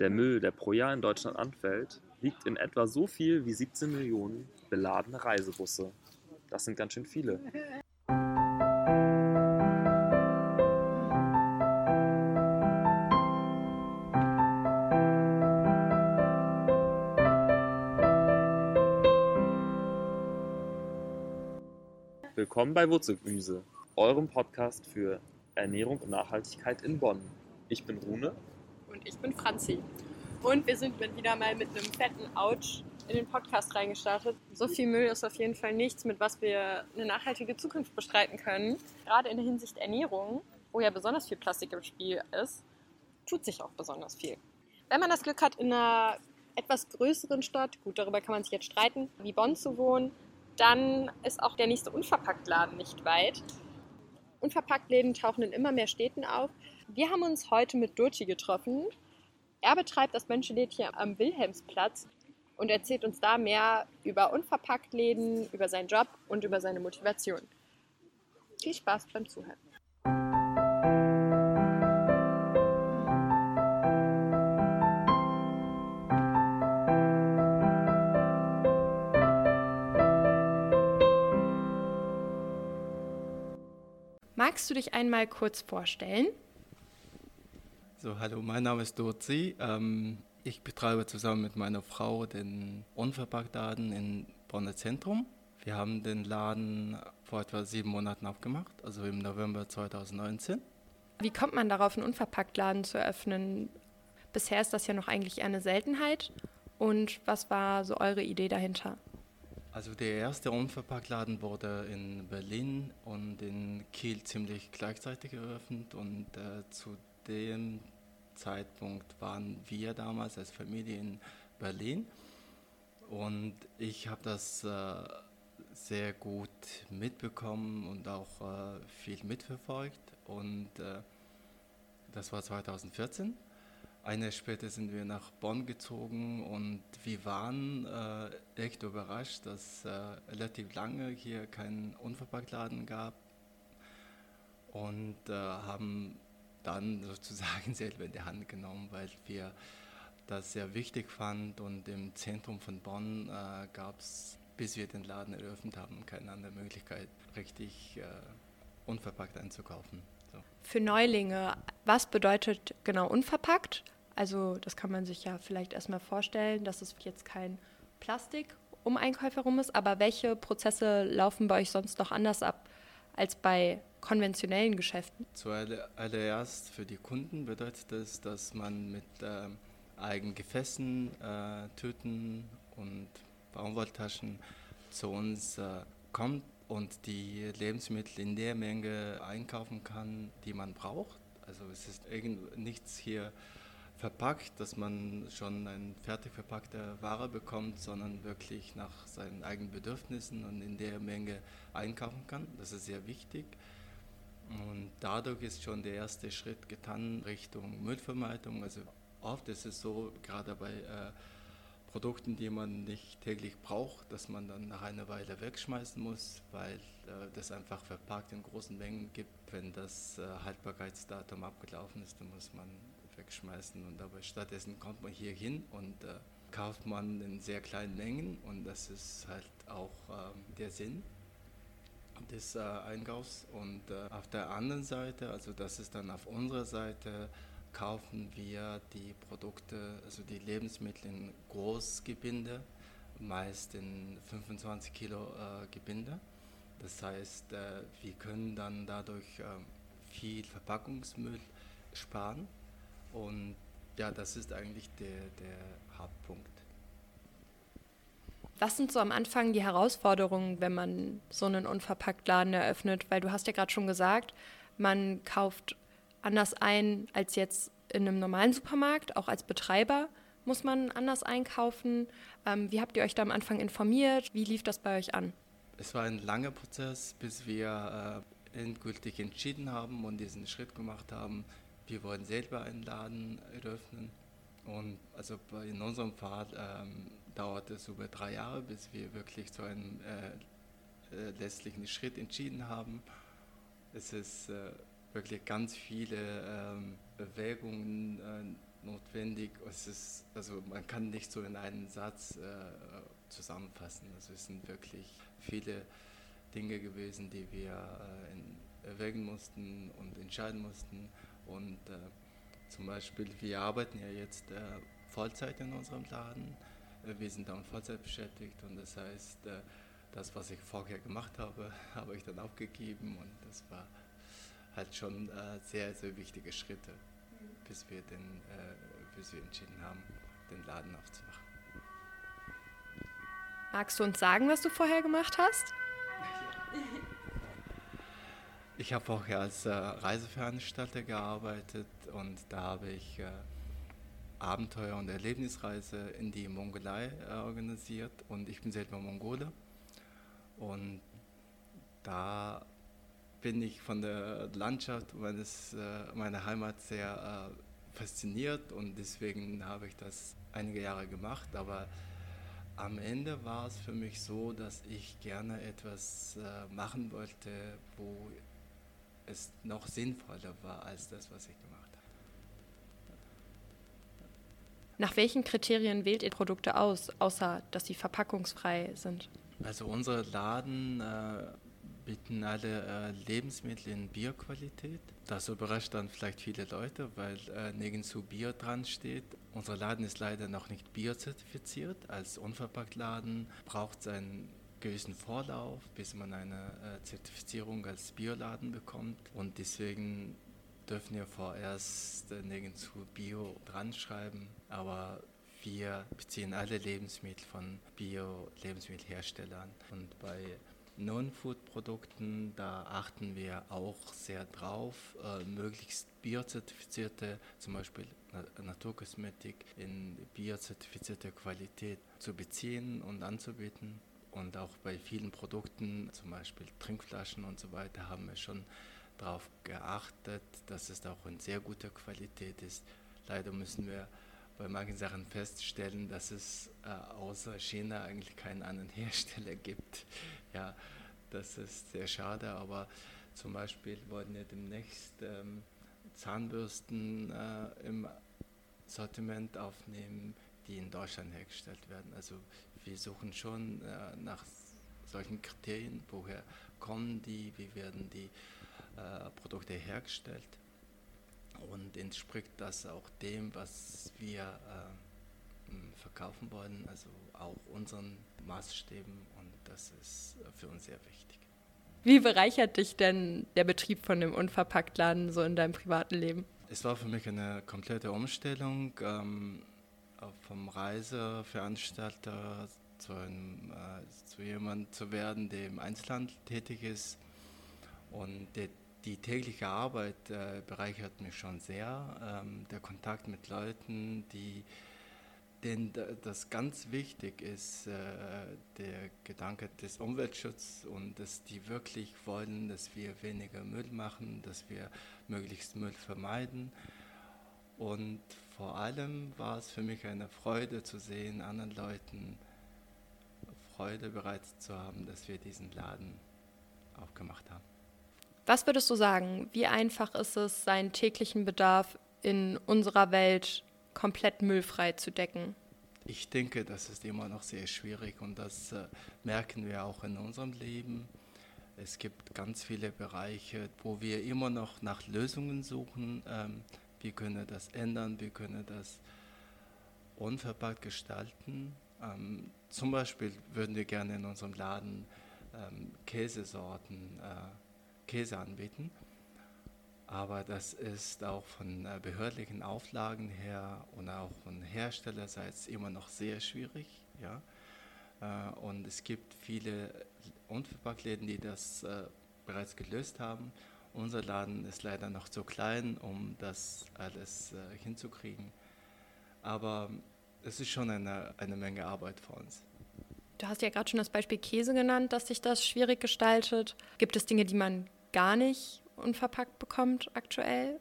Der Müll, der pro Jahr in Deutschland anfällt, wiegt in etwa so viel wie 17 Millionen beladene Reisebusse. Das sind ganz schön viele. Willkommen bei Wurzelgemüse, eurem Podcast für Ernährung und Nachhaltigkeit in Bonn. Ich bin Rune. Und ich bin Franzi. Und wir sind wieder mal mit einem fetten Ouch in den Podcast reingestartet. So viel Müll ist auf jeden Fall nichts, mit was wir eine nachhaltige Zukunft bestreiten können. Gerade in der Hinsicht Ernährung, wo ja besonders viel Plastik im Spiel ist, tut sich auch besonders viel. Wenn man das Glück hat, in einer etwas größeren Stadt, gut, darüber kann man sich jetzt streiten, wie Bonn zu wohnen, dann ist auch der nächste Unverpacktladen nicht weit. Unverpacktläden tauchen in immer mehr Städten auf. Wir haben uns heute mit Durci getroffen. Er betreibt das Menschenlädchen am Wilhelmsplatz und erzählt uns da mehr über Unverpacktläden, über seinen Job und über seine Motivation. Viel Spaß beim Zuhören. Magst du dich einmal kurz vorstellen? So, hallo, mein Name ist Dozi. Ähm, ich betreibe zusammen mit meiner Frau den Unverpacktladen in Bonner Zentrum. Wir haben den Laden vor etwa sieben Monaten aufgemacht, also im November 2019. Wie kommt man darauf, einen Unverpacktladen zu eröffnen? Bisher ist das ja noch eigentlich eher eine Seltenheit. Und was war so eure Idee dahinter? Also der erste Unverpacktladen wurde in Berlin und in Kiel ziemlich gleichzeitig eröffnet und äh, zu dem Zeitpunkt waren wir damals als Familie in Berlin. Und ich habe das äh, sehr gut mitbekommen und auch äh, viel mitverfolgt. Und äh, das war 2014 ein Jahr später sind wir nach Bonn gezogen und wir waren äh, echt überrascht, dass äh, relativ lange hier keinen Unverpacktladen gab. Und äh, haben dann sozusagen selber in die Hand genommen, weil wir das sehr wichtig fanden und im Zentrum von Bonn äh, gab es, bis wir den Laden eröffnet haben, keine andere Möglichkeit, richtig äh, unverpackt einzukaufen. Für Neulinge, was bedeutet genau unverpackt? Also das kann man sich ja vielleicht erstmal vorstellen, dass es jetzt kein Plastik um Einkäufe herum ist, aber welche Prozesse laufen bei euch sonst noch anders ab als bei konventionellen Geschäften? Zuallererst für die Kunden bedeutet das, dass man mit äh, eigenen Gefäßen, äh, Tüten und Baumwolltaschen zu uns äh, kommt und die Lebensmittel in der Menge einkaufen kann, die man braucht. Also es ist irgend nichts hier verpackt, dass man schon eine fertig verpackte Ware bekommt, sondern wirklich nach seinen eigenen Bedürfnissen und in der Menge einkaufen kann. Das ist sehr wichtig. Und dadurch ist schon der erste Schritt getan Richtung Müllvermeidung. Also oft ist es so, gerade bei äh, Produkten, die man nicht täglich braucht, dass man dann nach einer Weile wegschmeißen muss, weil äh, das einfach verpackt in großen Mengen gibt. Wenn das äh, Haltbarkeitsdatum abgelaufen ist, dann muss man wegschmeißen und aber stattdessen kommt man hier hin und äh, kauft man in sehr kleinen Mengen und das ist halt auch ähm, der Sinn des äh, Einkaufs. Und äh, auf der anderen Seite, also das ist dann auf unserer Seite, kaufen wir die Produkte, also die Lebensmittel in Großgebinde, meist in 25 Kilo äh, Gebinde. Das heißt, äh, wir können dann dadurch ähm, viel Verpackungsmüll sparen. Und ja, das ist eigentlich der, der Hauptpunkt. Was sind so am Anfang die Herausforderungen, wenn man so einen Unverpacktladen eröffnet? Weil du hast ja gerade schon gesagt, man kauft anders ein als jetzt in einem normalen Supermarkt, auch als Betreiber muss man anders einkaufen. Ähm, wie habt ihr euch da am Anfang informiert? Wie lief das bei euch an? Es war ein langer Prozess, bis wir äh, endgültig entschieden haben und diesen Schritt gemacht haben. Wir wollen selber einen Laden eröffnen. Und also in unserem Fall ähm, dauert es über drei Jahre, bis wir wirklich zu einem äh, äh, letztlichen Schritt entschieden haben. Es ist äh, wirklich ganz viele ähm, Erwägungen notwendig. Es ist, also man kann nicht so in einen Satz äh, zusammenfassen. Also es sind wirklich viele Dinge gewesen, die wir äh, erwägen mussten und entscheiden mussten. Und äh, zum Beispiel, wir arbeiten ja jetzt äh, Vollzeit in unserem Laden. Äh, wir sind dann Vollzeit beschäftigt und das heißt, äh, das, was ich vorher gemacht habe, habe ich dann aufgegeben und das war halt schon äh, sehr, sehr wichtige Schritte, bis wir, den, bis wir entschieden haben, den Laden aufzumachen. Magst du uns sagen, was du vorher gemacht hast? Ich habe vorher als Reiseveranstalter gearbeitet und da habe ich Abenteuer- und Erlebnisreise in die Mongolei äh, organisiert. Und ich bin selber Mongole. Und da bin ich von der Landschaft meines, äh, meiner Heimat sehr äh, fasziniert. Und deswegen habe ich das einige Jahre gemacht, aber am Ende war es für mich so, dass ich gerne etwas machen wollte, wo es noch sinnvoller war als das, was ich gemacht habe. Nach welchen Kriterien wählt ihr Produkte aus, außer dass sie verpackungsfrei sind? Also unser Laden äh, bieten alle äh, Lebensmittel in Bierqualität. Das überrascht dann vielleicht viele Leute, weil äh, nirgendwo Bier dran steht. Unser Laden ist leider noch nicht bierzertifiziert. Als Unverpacktladen braucht es einen gewissen Vorlauf, bis man eine äh, Zertifizierung als Bioladen bekommt. Und deswegen dürfen wir vorerst äh, nirgendwo Bio dran schreiben. Aber wir beziehen alle Lebensmittel von Bio-Lebensmittelherstellern. Und bei Non-Food-Produkten, da achten wir auch sehr drauf, äh, möglichst biozertifizierte, zum Beispiel Naturkosmetik in biozertifizierter Qualität zu beziehen und anzubieten. Und auch bei vielen Produkten, zum Beispiel Trinkflaschen und so weiter, haben wir schon darauf geachtet, dass es auch in sehr guter Qualität ist. Leider müssen wir bei manchen Sachen feststellen, dass es äh, außer China eigentlich keinen anderen Hersteller gibt. Ja, das ist sehr schade, aber zum Beispiel wollen wir demnächst ähm, Zahnbürsten äh, im Sortiment aufnehmen, die in Deutschland hergestellt werden. Also wir suchen schon äh, nach solchen Kriterien, woher kommen die, wie werden die Produkte hergestellt und entspricht das auch dem, was wir äh, verkaufen wollen, also auch unseren Maßstäben und das ist äh, für uns sehr wichtig. Wie bereichert dich denn der Betrieb von dem Unverpacktladen so in deinem privaten Leben? Es war für mich eine komplette Umstellung. Ähm, vom Reiseveranstalter zu, einem, äh, zu jemandem zu werden, der im Einzelhandel tätig ist. Und der, die tägliche Arbeit äh, bereichert mich schon sehr. Ähm, der Kontakt mit Leuten, die denen das ganz wichtig ist, äh, der Gedanke des Umweltschutzes und dass die wirklich wollen, dass wir weniger Müll machen, dass wir möglichst Müll vermeiden. Und vor allem war es für mich eine Freude zu sehen, anderen Leuten Freude bereits zu haben, dass wir diesen Laden aufgemacht haben. Was würdest du sagen? Wie einfach ist es, seinen täglichen Bedarf in unserer Welt komplett müllfrei zu decken? Ich denke, das ist immer noch sehr schwierig und das äh, merken wir auch in unserem Leben. Es gibt ganz viele Bereiche, wo wir immer noch nach Lösungen suchen. Ähm, wie können wir das ändern, wie können wir das unverpackt gestalten. Ähm, zum Beispiel würden wir gerne in unserem Laden ähm, Käsesorten, äh, Käse anbieten. Aber das ist auch von äh, behördlichen Auflagen her und auch von Herstellerseits immer noch sehr schwierig. Ja? Äh, und es gibt viele Unverpacktläden, die das äh, bereits gelöst haben. Unser Laden ist leider noch zu klein, um das alles hinzukriegen. Aber es ist schon eine, eine Menge Arbeit für uns. Du hast ja gerade schon das Beispiel Käse genannt, dass sich das schwierig gestaltet. Gibt es Dinge, die man gar nicht unverpackt bekommt aktuell,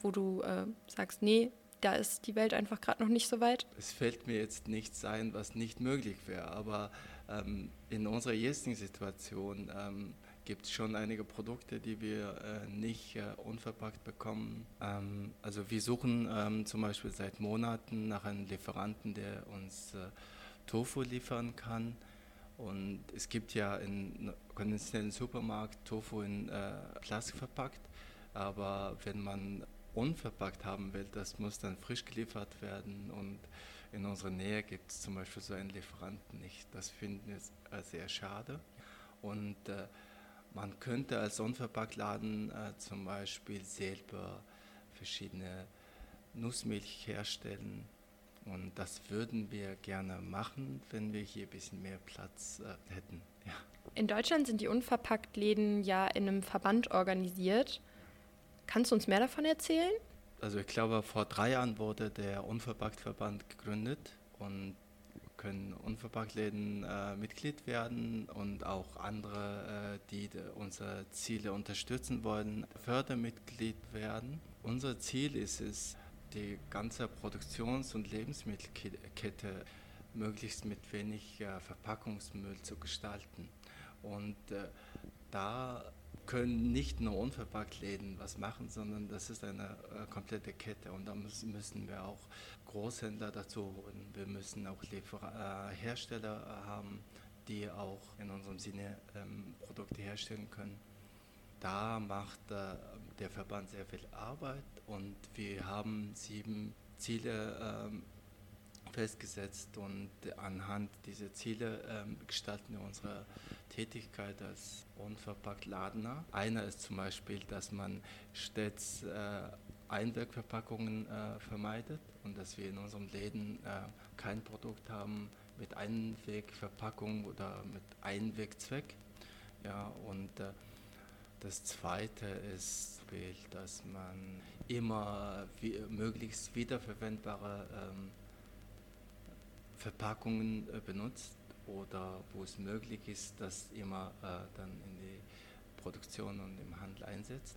wo du äh, sagst, nee, da ist die Welt einfach gerade noch nicht so weit? Es fällt mir jetzt nichts ein, was nicht möglich wäre, aber ähm, in unserer jetzigen Situation ähm, gibt es schon einige Produkte, die wir äh, nicht äh, unverpackt bekommen. Ähm, also wir suchen ähm, zum Beispiel seit Monaten nach einem Lieferanten, der uns äh, Tofu liefern kann. Und es gibt ja in konventionellen Supermarkt Tofu in äh, Plastik verpackt, aber wenn man unverpackt haben will, das muss dann frisch geliefert werden und in unserer Nähe gibt es zum Beispiel so einen Lieferanten nicht. Das finden wir äh, sehr schade. Und äh, man könnte als Unverpacktladen äh, zum Beispiel selber verschiedene Nussmilch herstellen. Und das würden wir gerne machen, wenn wir hier ein bisschen mehr Platz äh, hätten. Ja. In Deutschland sind die Unverpacktläden ja in einem Verband organisiert. Kannst du uns mehr davon erzählen? Also ich glaube, vor drei Jahren wurde der Unverpacktverband gegründet und können Unverpacktläden äh, Mitglied werden und auch andere, äh, die unsere Ziele unterstützen wollen, Fördermitglied werden. Unser Ziel ist es, die ganze Produktions- und Lebensmittelkette möglichst mit wenig äh, Verpackungsmüll zu gestalten. Und äh, da können nicht nur Unverpacktläden was machen, sondern das ist eine äh, komplette Kette und da müssen, wir auch Großhändler dazu holen. Wir müssen auch Liefer äh, Hersteller haben, die auch in unserem Sinne ähm, Produkte herstellen können. Da macht äh, der Verband sehr viel Arbeit und wir haben sieben Ziele ähm, festgesetzt und anhand dieser Ziele ähm, gestalten wir unsere Tätigkeit als unverpackt Ladener. Einer ist zum Beispiel, dass man stets äh, Einwegverpackungen äh, vermeidet und dass wir in unseren Läden äh, kein Produkt haben mit Einwegverpackung oder mit Einwegzweck. Ja, und das Zweite ist, dass man immer wie, möglichst wiederverwendbare ähm, Verpackungen äh, benutzt oder wo es möglich ist, das immer äh, dann in die Produktion und im Handel einsetzt.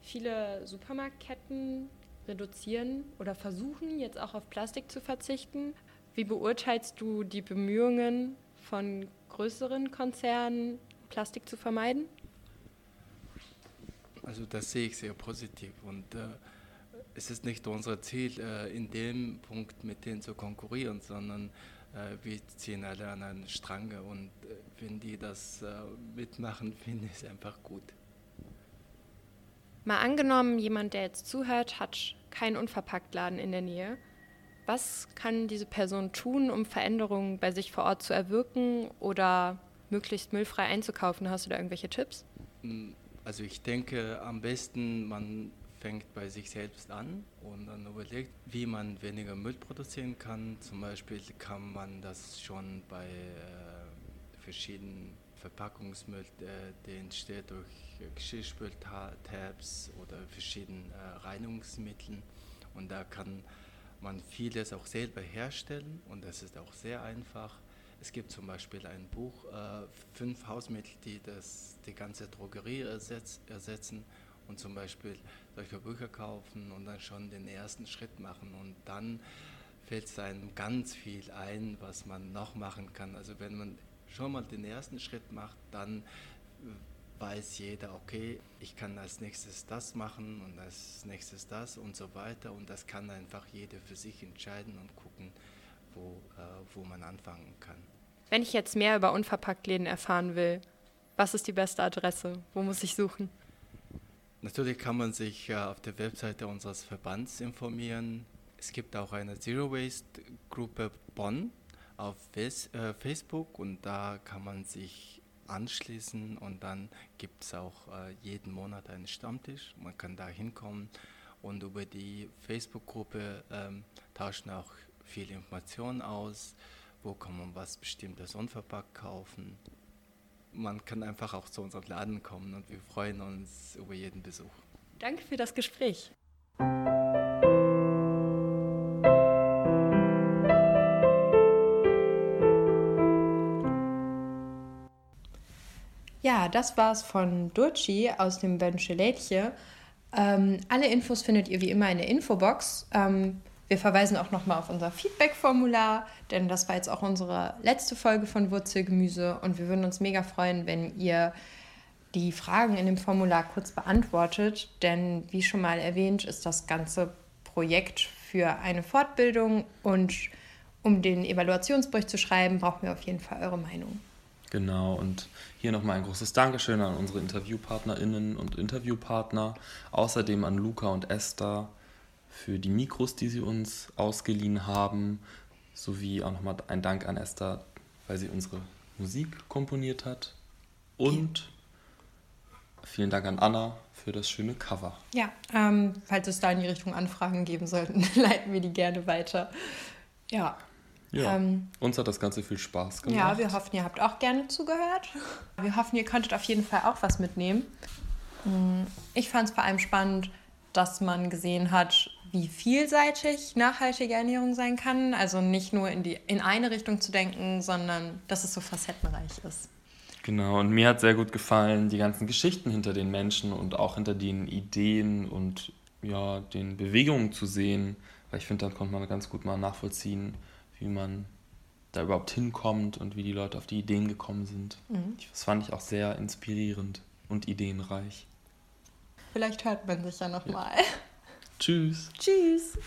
Viele Supermarktketten reduzieren oder versuchen jetzt auch auf Plastik zu verzichten. Wie beurteilst du die Bemühungen von größeren Konzernen, Plastik zu vermeiden? Also das sehe ich sehr positiv und äh, es ist nicht unser Ziel, äh, in dem Punkt mit denen zu konkurrieren, sondern äh, wir ziehen alle an einen Strang und äh, wenn die das äh, mitmachen, finde ich es einfach gut. Mal angenommen, jemand, der jetzt zuhört, hat keinen Unverpacktladen in der Nähe. Was kann diese Person tun, um Veränderungen bei sich vor Ort zu erwirken oder möglichst müllfrei einzukaufen? Hast du da irgendwelche Tipps? Also ich denke, am besten man fängt bei sich selbst an und dann überlegt, wie man weniger Müll produzieren kann. Zum Beispiel kann man das schon bei äh, verschiedenen Verpackungsmüll, der, der entsteht durch Geschirrspültabs oder verschiedenen äh, Reinigungsmitteln. Und da kann man vieles auch selber herstellen und das ist auch sehr einfach. Es gibt zum Beispiel ein Buch, äh, fünf Hausmittel, die das, die ganze Drogerie ersetz, ersetzen und zum Beispiel solche Bücher kaufen und dann schon den ersten Schritt machen und dann fällt es einem ganz viel ein, was man noch machen kann. Also wenn man schon mal den ersten Schritt macht, dann weiß jeder, okay, ich kann als nächstes das machen und als nächstes das und so weiter und das kann einfach jeder für sich entscheiden und gucken, wo, äh, wo man anfangen kann. Wenn ich jetzt mehr über Unverpacktläden erfahren will, was ist die beste Adresse? Wo muss ich suchen? Natürlich kann man sich äh, auf der Webseite unseres Verbands informieren. Es gibt auch eine Zero Waste Gruppe Bonn auf äh, Facebook und da kann man sich anschließen und dann gibt es auch äh, jeden Monat einen Stammtisch. Man kann da hinkommen und über die Facebook-Gruppe ähm, tauschen auch viele Informationen aus. Wo kann man was Bestimmtes unverpackt kaufen? man kann einfach auch zu unserem Laden kommen und wir freuen uns über jeden Besuch. Danke für das Gespräch. Ja, das war's von Durci aus dem Bönsche Lädche. Ähm, alle Infos findet ihr wie immer in der Infobox. Ähm, Wir verweisen auch nochmal auf unser Feedback-Formular, denn das war jetzt auch unsere letzte Folge von Wurzelgemüse und wir würden uns mega freuen, wenn ihr die Fragen in dem Formular kurz beantwortet, denn wie schon mal erwähnt, ist das ganze Projekt für eine Fortbildung und um den Evaluationsbericht zu schreiben, brauchen wir auf jeden Fall eure Meinung. Genau, und hier nochmal ein großes Dankeschön an unsere InterviewpartnerInnen und Interviewpartner, außerdem an Luca und Esther für die Mikros, die sie uns ausgeliehen haben, sowie auch nochmal ein Dank an Esther, weil sie unsere Musik komponiert hat. Und vielen Dank an Anna für das schöne Cover. Ja, ähm, falls es da in die Richtung Anfragen geben sollten, leiten wir die gerne weiter. Ja. Ja, ähm, uns hat das Ganze viel Spaß gemacht. Ja, wir hoffen, ihr habt auch gerne zugehört. Wir hoffen, ihr könntet auf jeden Fall auch was mitnehmen. Mm, ich fand es vor allem spannend, dass man gesehen hat, wie vielseitig nachhaltige Ernährung sein kann. Also nicht nur in, die, in eine Richtung zu denken, sondern dass es so facettenreich ist. Genau, und mir hat sehr gut gefallen, die ganzen Geschichten hinter den Menschen und auch hinter den Ideen und ja, den Bewegungen zu sehen. Weil ich finde, dann konnte man ganz gut mal nachvollziehen, wie man da überhaupt hinkommt und wie die Leute auf die Ideen gekommen sind. Mhm. Das fand ich auch sehr inspirierend und ideenreich. Vielleicht hört man sich ja nochmal. Ja. Tschüss. Tschüss.